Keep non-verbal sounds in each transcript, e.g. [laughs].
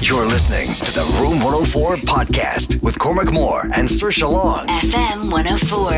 You're listening to the Room 104 podcast with Cormac Moore and Saoirse Long. FM 104.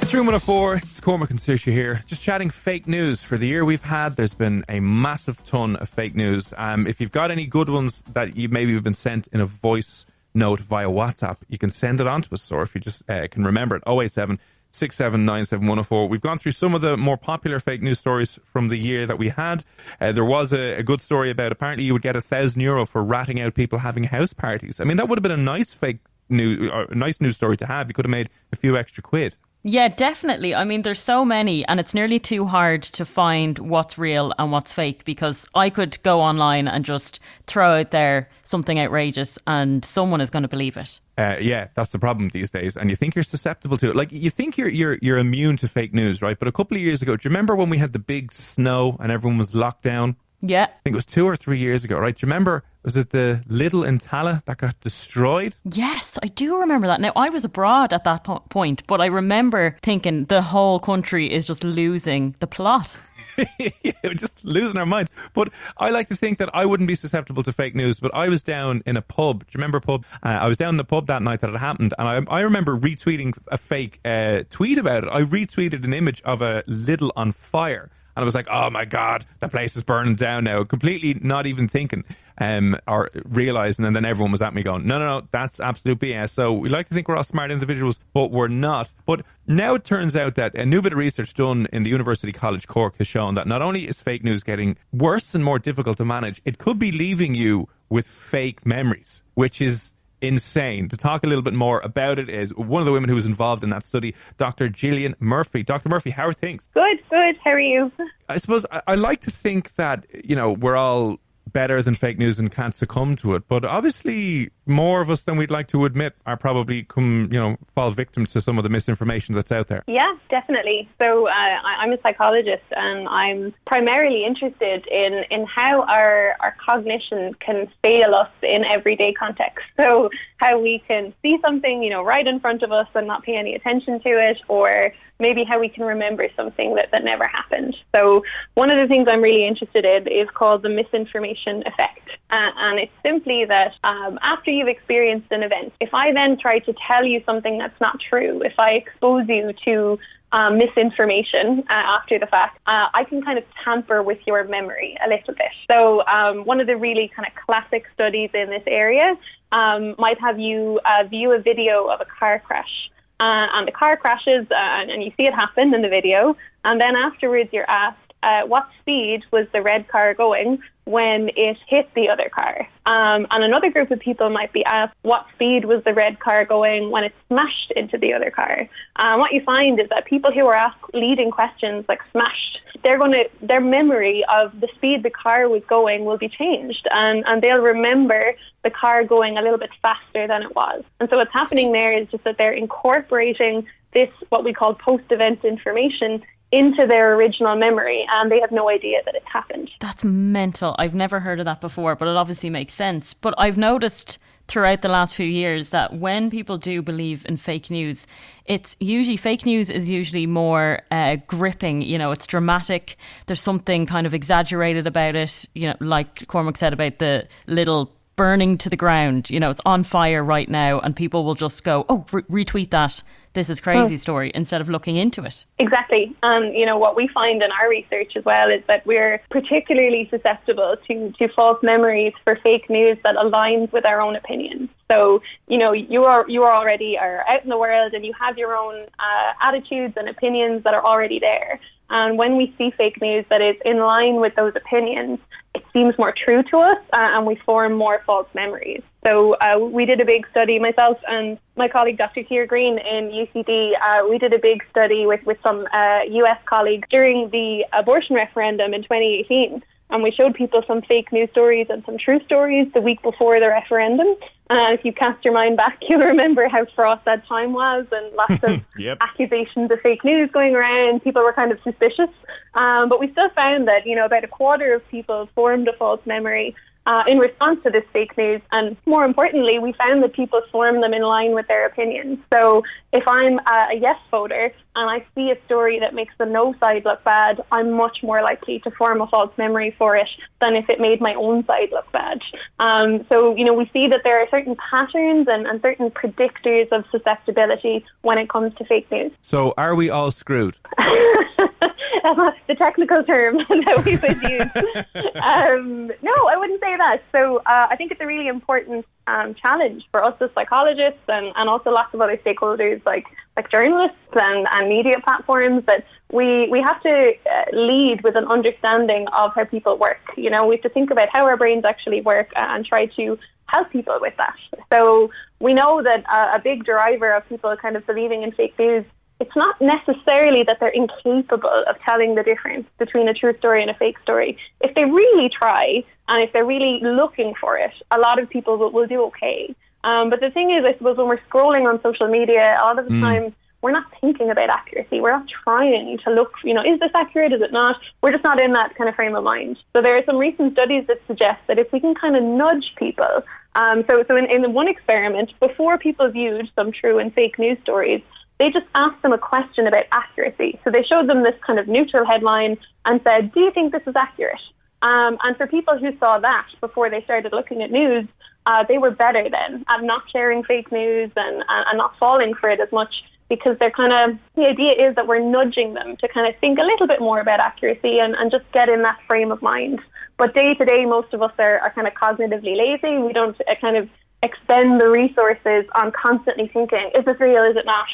It's Room 104. It's Cormac and Saoirse here. Just chatting fake news. For the year we've had, there's been a massive ton of fake news. Um, if you've got any good ones that you maybe have been sent in a voice note via WhatsApp, you can send it on to us. Or if you just uh, can remember it, 087 6797104. We've gone through some of the more popular fake news stories from the year that we had. Uh, there was a, a, good story about apparently you would get a thousand euro for ratting out people having house parties. I mean, that would have been a nice fake news, a nice news story to have. You could have made a few extra quid. Yeah, definitely. I mean, there's so many, and it's nearly too hard to find what's real and what's fake because I could go online and just throw out there something outrageous and someone is going to believe it. Uh, yeah, that's the problem these days, and you think you're susceptible to it. Like you think you're you're you're immune to fake news, right? But a couple of years ago, do you remember when we had the big snow and everyone was locked down? Yeah. I think it was two or three years ago, right? Do you remember, was it the Lidl in Tallaght that got destroyed? Yes, I do remember that. Now, I was abroad at that po- point, but I remember thinking the whole country is just losing the plot. [laughs] yeah, just losing our minds. But I like to think that I wouldn't be susceptible to fake news. But I was down in a pub. Do you remember pub? Uh, I was down in the pub that night that it happened, and I, I remember retweeting a fake uh, tweet about it. I retweeted an image of a Lidl on fire and I was like, oh my God, the place is burning down now. Completely not even thinking um, or realizing. And then everyone was at me going, no, no, no, that's absolute BS. So we like to think we're all smart individuals, but we're not. But now it turns out that a new bit of research done in the University College Cork has shown that not only is fake news getting worse and more difficult to manage, it could be leaving you with fake memories, which is insane. To talk a little bit more about it is one of the women who was involved in that study, Dr. Gillian Murphy. Dr. Murphy, how are things? Good, good. How are you? I suppose I, I like to think that, you know, we're all better than fake news and can't succumb to it. But obviously, more of us than we'd like to admit are probably come, you know, fall victim to some of the misinformation that's out there. Yeah, definitely. So uh, I'm a psychologist, and I'm primarily interested in in how our our cognition can fail us in everyday context. So how we can see something, you know, right in front of us and not pay any attention to it, or maybe how we can remember something that, that never happened. So one of the things I'm really interested in is called the misinformation effect. Uh, and it's simply that um, after you've experienced an event, if I then try to tell you something that's not true, if I expose you to um, misinformation uh, after the fact, uh, I can kind of tamper with your memory a little bit. So, um, one of the really kind of classic studies in this area um, might have you uh, view a video of a car crash. Uh, and the car crashes, uh, and you see it happen in the video. And then afterwards, you're asked, uh, what speed was the red car going when it hit the other car? Um, and another group of people might be asked, what speed was the red car going when it smashed into the other car? Um, what you find is that people who are asked leading questions like smashed, they're going to, their memory of the speed the car was going will be changed, and, and they'll remember the car going a little bit faster than it was. And so what's happening there is just that they're incorporating this, what we call post event information, into their original memory and they have no idea that it's happened. That's mental. I've never heard of that before, but it obviously makes sense. But I've noticed throughout the last few years that when people do believe in fake news, it's usually fake news is usually more uh, gripping. You know, it's dramatic. There's something kind of exaggerated about it. You know, like Cormac said about the Lidl burning to the ground. You know, it's on fire right now, and people will just go, "Oh, re- retweet that." This is crazy mm. story instead of looking into it. Exactly. And, you know, what we find in our research as well is that we're particularly susceptible to, to false memories for fake news that aligns with our own opinions. So, you know, you are you are already are out in the world and you have your own uh, attitudes and opinions that are already there. And when we see fake news that is in line with those opinions, it seems more true to us uh, and we form more false memories. So uh, we did a big study, myself and my colleague Dr. Ciara Greene in UCD, uh, we did a big study with, with some US uh, colleagues during the abortion referendum in 2018 and we showed people some fake news stories and some true stories the week before the referendum. And uh, if you cast your mind back, [laughs] you'll remember how fraught that time was and lots of [laughs] yep. accusations of fake news going around. People were kind of suspicious. Um, but we still found that, you know, about a quarter of people formed a false memory uh, in response to this fake news. And more importantly, we found that people form them in line with their opinions. So if I'm a, a yes voter and I see a story that makes the no side look bad, I'm much more likely to form a false memory for it than if it made my own side look bad. Um, so, you know, we see that there are certain patterns and, and certain predictors of susceptibility when it comes to fake news. So, are we all screwed? [laughs] the technical term [laughs] that we would use. [laughs] um, no, I wouldn't say that. So uh, I think it's a really important um, challenge for us as psychologists and, and also lots of other stakeholders like like journalists and, and media platforms that we we have to uh, lead with an understanding of how people work. You know, we have to think about how our brains actually work and try to help people with that. So we know that uh, a big driver of people kind of believing in fake news it's not necessarily that they're incapable of telling the difference between a true story and a fake story. If they really try and if they're really looking for it, a lot of people will, will do okay. Um, but the thing is, I suppose when we're scrolling on social media, a lot of the mm. time we're not thinking about accuracy. We're not trying to look, you know, is this accurate? Is it not? We're just not in that kind of frame of mind. So there are some recent studies that suggest that if we can kind of nudge people, um, so so in, in one experiment, before people viewed some true and fake news stories, they just asked them a question about accuracy. So they showed them this kind of neutral headline and said, Do you think this is accurate? Um, and for people who saw that before they started looking at news, uh, they were better then at not sharing fake news and, and not falling for it as much because they're kind of the idea is that we're nudging them to kind of think a little bit more about accuracy and, and just get in that frame of mind. But day to day, most of us are, are kind of cognitively lazy. We don't uh, kind of expend the resources on constantly thinking, is this real, is it not?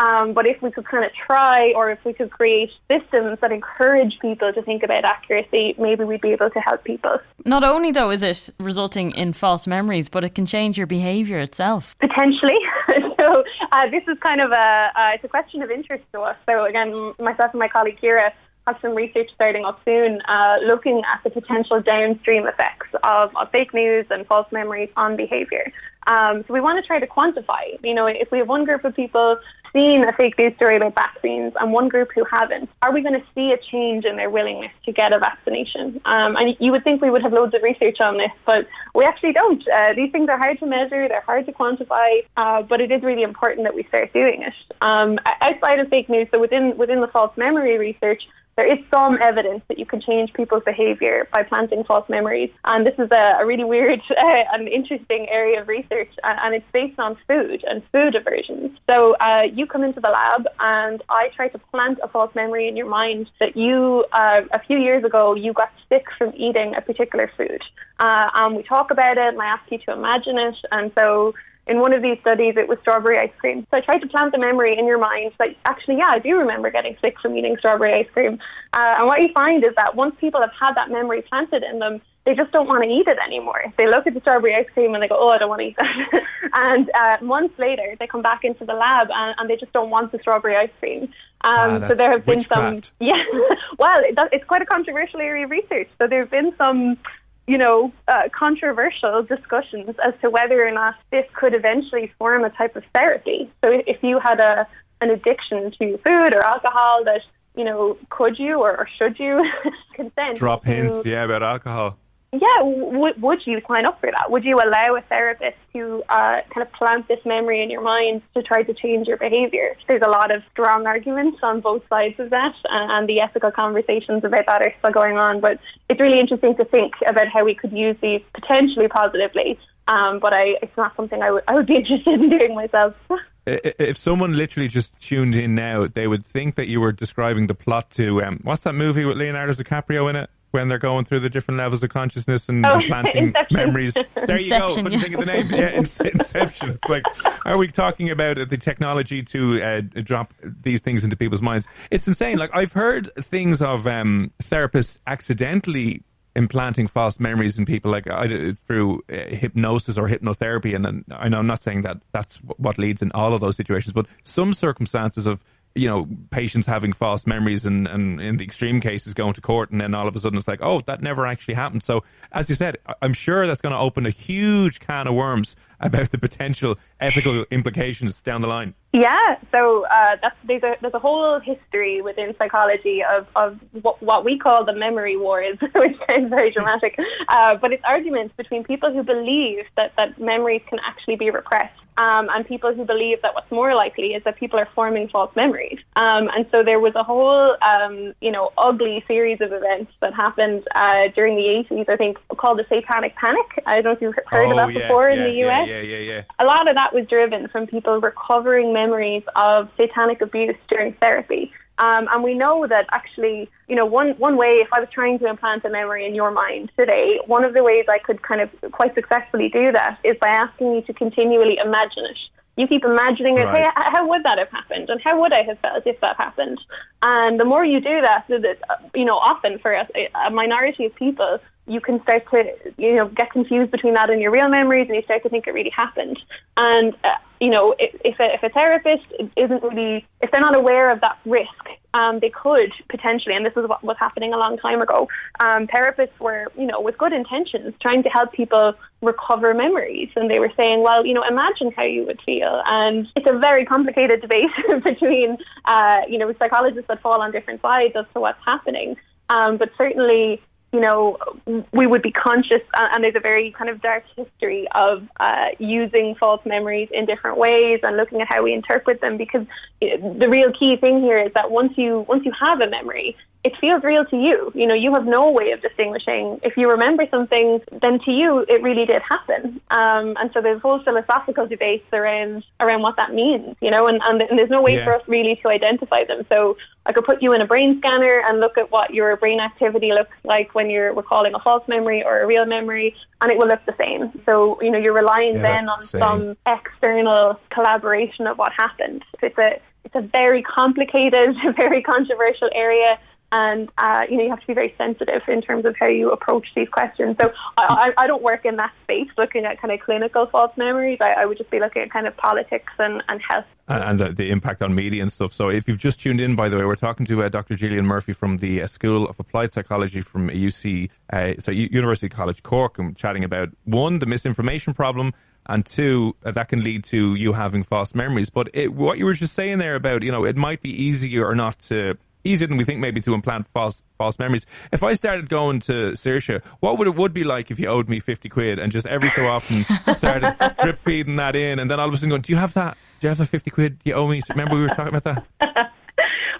Um, but if we could kind of try, or if we could create systems that encourage people to think about accuracy, maybe we'd be able to help people. Not only, though, is it resulting in false memories, but it can change your behaviour itself. Potentially. [laughs] so uh, this is kind of a uh, it's a question of interest to us. So again, myself and my colleague Ciara have some research starting up soon uh, looking at the potential downstream effects of, of fake news and false memories on behaviour. Um, so we want to try to quantify. You know, if we have one group of people seen a fake news story about vaccines and one group who haven't, are we going to see a change in their willingness to get a vaccination? Um, and you would think we would have loads of research on this, but we actually don't. Uh, these things are hard to measure, they're hard to quantify, uh, but it is really important that we start doing it. Um, outside of fake news, so within within the false memory research, there is some evidence that you can change people's behaviour by planting false memories. And this is a, a really weird [laughs] uh, and interesting area of research, and, it's based on food and food aversions. So uh, you come into the lab, and I try to plant a false memory in your mind that you, uh, a few years ago, you got sick from eating a particular food. Uh, and we talk about it, and I ask you to imagine it. And so in one of these studies, it was strawberry ice cream. So I tried to plant the memory in your mind that actually, yeah, I do remember getting sick from eating strawberry ice cream. Uh, and what you find is that once people have had that memory planted in them, they just don't want to eat it anymore. They look at the strawberry ice cream and they go, oh, I don't want to eat that. [laughs] and uh, months later, they come back into the lab and, and they just don't want the strawberry ice cream. Um, ah, so there have been witchcraft. some, [laughs] yeah, well, it, it's quite a controversial area of research. So there have been some you know, uh, controversial discussions as to whether or not this could eventually form a type of therapy. So if you had a an addiction to food or alcohol, that you know, could you or, or should you [laughs] consent? Drop hints, yeah, about alcohol yeah, w- would you sign up for that? Would you allow a therapist to uh, kind of plant this memory in your mind to try to change your behaviour? There's a lot of strong arguments on both sides of that, and, and the ethical conversations about that are still going on. But it's really interesting to think about how we could use these potentially positively Um, but I, it's not something I would would be [laughs] interested in doing myself. If someone literally just tuned in now, they would think that you were describing the plot to um, what's that movie with Leonardo DiCaprio in it? When they're going through the different levels of consciousness and Oh, [laughs] implanting Inception. memories. There Inception, you go. Couldn't yeah. think of the name. Yeah, In- [laughs] Inception. It's like, are we talking about the technology to uh, drop these things into people's minds? It's insane. Like I've heard things of um, therapists accidentally implanting false memories in people, like I, through uh, hypnosis or hypnotherapy. And then I know I'm not saying that that's what leads in all of those situations, but some circumstances of you know, patients having false memories and, and in the extreme cases going to court and then all of a sudden it's like, oh, that never actually happened. So as you said, I'm sure that's going to open a huge can of worms about the potential ethical implications down the line. Yeah, so uh, that's, there's a there's a whole history within psychology of, of what, what we call the memory wars, [laughs] which sounds very dramatic, [laughs] uh, but it's arguments between people who believe that, that memories can actually be repressed um, and people who believe that what's more likely is that people are forming false memories. Um, and so there was a whole um, you know ugly series of events that happened uh, during the 80s, I think, called the Satanic Panic. I don't know if you've heard oh, of that yeah, before yeah, in the yeah, US Yeah, yeah, yeah. a lot of that was driven from people recovering memories of satanic abuse during therapy. Um, and we know that actually, you know, one, one way, if I was trying to implant a memory in your mind today, one of the ways I could kind of quite successfully do that is by asking you to continually imagine it. You keep imagining it. Right. Hey, how would that have happened? And how would I have felt if that happened? And the more you do that, uh, you know, often for a, a minority of people, you can start to, you know, get confused between that and your real memories, and you start to think it really happened. And uh, you know, if, if, a, if a therapist isn't really, if they're not aware of that risk, um, they could potentially, and this is what was happening a long time ago. Um, therapists were, you know, with good intentions, trying to help people recover memories, and they were saying, well, you know, imagine how you would feel, and it's a very complicated [laughs] debate between, uh, you know, psychologists that fall on different sides as to what's happening. Um, but certainly, you know, we would be conscious, uh, and there's a very kind of dark history of uh, using false memories in different ways and looking at how we interpret them. Because the real key thing here is that once you once you have a memory, it feels real to you. You know, you have no way of distinguishing. If you remember something, then to you it really did happen. Um, and so there's whole philosophical debates around around what that means. You know, and, and, and there's no way Yeah. for us really to identify them. So I could put you in a brain scanner and look at what your brain activity looks like when you're recalling a false memory or a real memory, and it will look the same. So you know, you're relying Yeah, then on insane. some external collaboration of what happened. So it's a it's a very complicated, [laughs] very controversial area, and uh, you know you have to be very sensitive in terms of how you approach these questions. So I, I, don't work in that space, looking at kind of clinical false memories. I, I would just be looking at kind of politics and, and health. and and the, the impact on media and stuff. So, if you've just tuned in, by the way, we're talking to uh, Dr. Gillian Murphy from the uh, School of Applied Psychology from UC, uh, so University College Cork, and chatting about one, the misinformation problem, and two, uh, that can lead to you having false memories. But it, what you were just saying there about, you know, it might be easier or not to. Easier than we think, maybe to implant false false memories. If I started going to Saoirse, what would it would be like if you owed me fifty quid and just every so often [laughs] started drip feeding that in, and then all of a sudden going, "Do you have that? Do you have that fifty quid you owe me?" Remember we were talking about that? [laughs]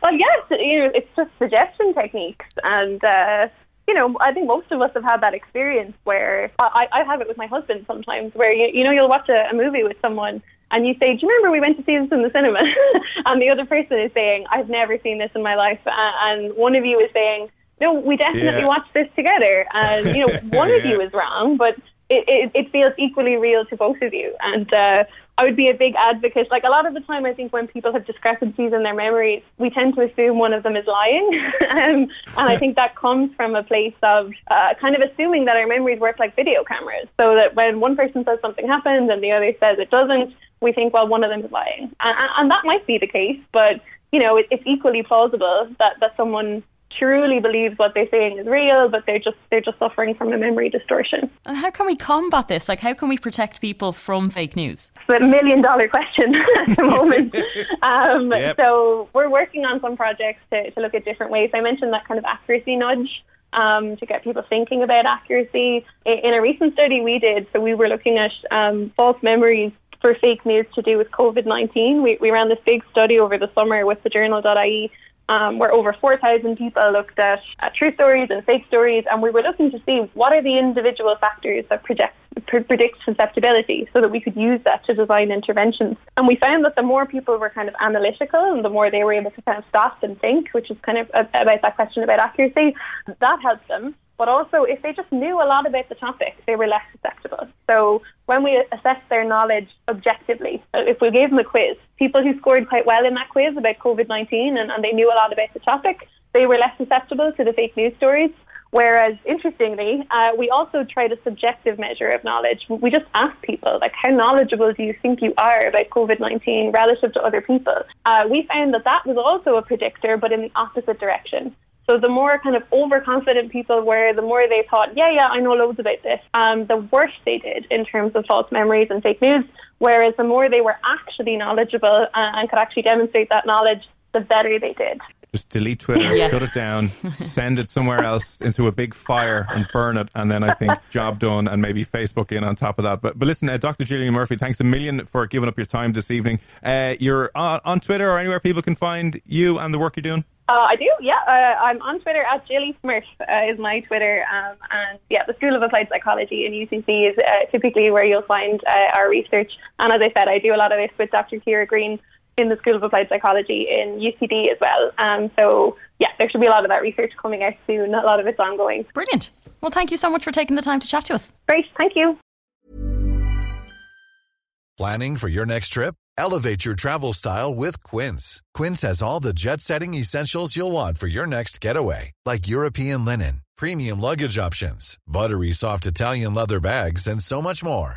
Well, yes, you know, it's just suggestion techniques, and uh, you know, I think most of us have had that experience where I, I have it with my husband sometimes, where you, you know, you'll watch a, a movie with someone. And you say, "Do you remember we went to see this in the cinema?" [laughs] and the other person is saying, "I've never seen this in my life." And one of you is saying, "No, we definitely Yeah. watched this together." And you know, [laughs] one of you is wrong, but it, it, it feels equally real to both of you. And uh, I would be a big advocate. Like a lot of the time, I think when people have discrepancies in their memories, we tend to assume one of them is lying. [laughs] um, and I think that comes from a place of uh, kind of assuming that our memories work like video cameras. So that when one person says something happened and the other says it doesn't, we think, well, one of them is lying. And, and- and that might be the case, but you know, it, it's equally plausible that, that someone truly believes what they're saying is real, but they're just they're just suffering from a memory distortion. And how can we combat this? Like, how can we protect people from fake news? It's a million dollar question [laughs] at the moment. [laughs] um, Yep. So we're working on some projects to, to look at different ways. I mentioned that kind of accuracy nudge. Um, to get people thinking about accuracy. In, in a recent study we did, so we were looking at um, false memories for fake news to do with COVID 19. We, we ran this big study over the summer with the journal.ie um, where over 4,000 people looked at, at true stories and fake stories, and we were looking to see what are the individual factors that project, predict susceptibility so that we could use that to design interventions. And we found that the more people were kind of analytical and the more they were able to kind of stop and think, which is kind of about that question about accuracy, that helped them. But also, if they just knew a lot about the topic, they were less susceptible. So when we assessed their knowledge objectively, if we gave them a quiz, people who scored quite well in that quiz about COVID 19 and, and they knew a lot about the topic, they were less susceptible to the fake news stories. Whereas, interestingly, uh, we also tried a subjective measure of knowledge. We just asked people, like, how knowledgeable do you think you are about COVID 19 relative to other people? Uh, we found that that was also a predictor, but in the opposite direction. So the more kind of overconfident people were, the more they thought, yeah, yeah, I know loads about this. Um, the worse they did in terms of false memories and fake news. Whereas the more they were actually knowledgeable uh, and could actually demonstrate that knowledge, the better they did. Just delete Twitter, Yes. shut it down, [laughs] send it somewhere else into a big fire and burn it, and then I think [laughs] job done, and maybe Facebook in on top of that. But but listen, uh, Dr. Gillian Murphy, thanks a million for giving up your time this evening. Uh, you're on, on Twitter or anywhere people can find you and the work you're doing. Uh, I do, yeah. Uh, I'm on Twitter at Jilly Smurf uh, is my Twitter, um, and yeah, the School of Applied Psychology in UCC is uh, typically where you'll find uh, our research. And as I said, I do a lot of this with Dr. Ciara Greene in the School of Applied Psychology in UCD as well. Um, so yeah, there should be a lot of that research coming out soon. A lot of it's ongoing. Brilliant. Well, thank you so much for taking the time to chat to us. Great, thank you. Planning for your next trip? Elevate your travel style with Quince. Quince has all the jet setting essentials you'll want for your next getaway, like European linen, premium luggage options, buttery soft Italian leather bags, and so much more.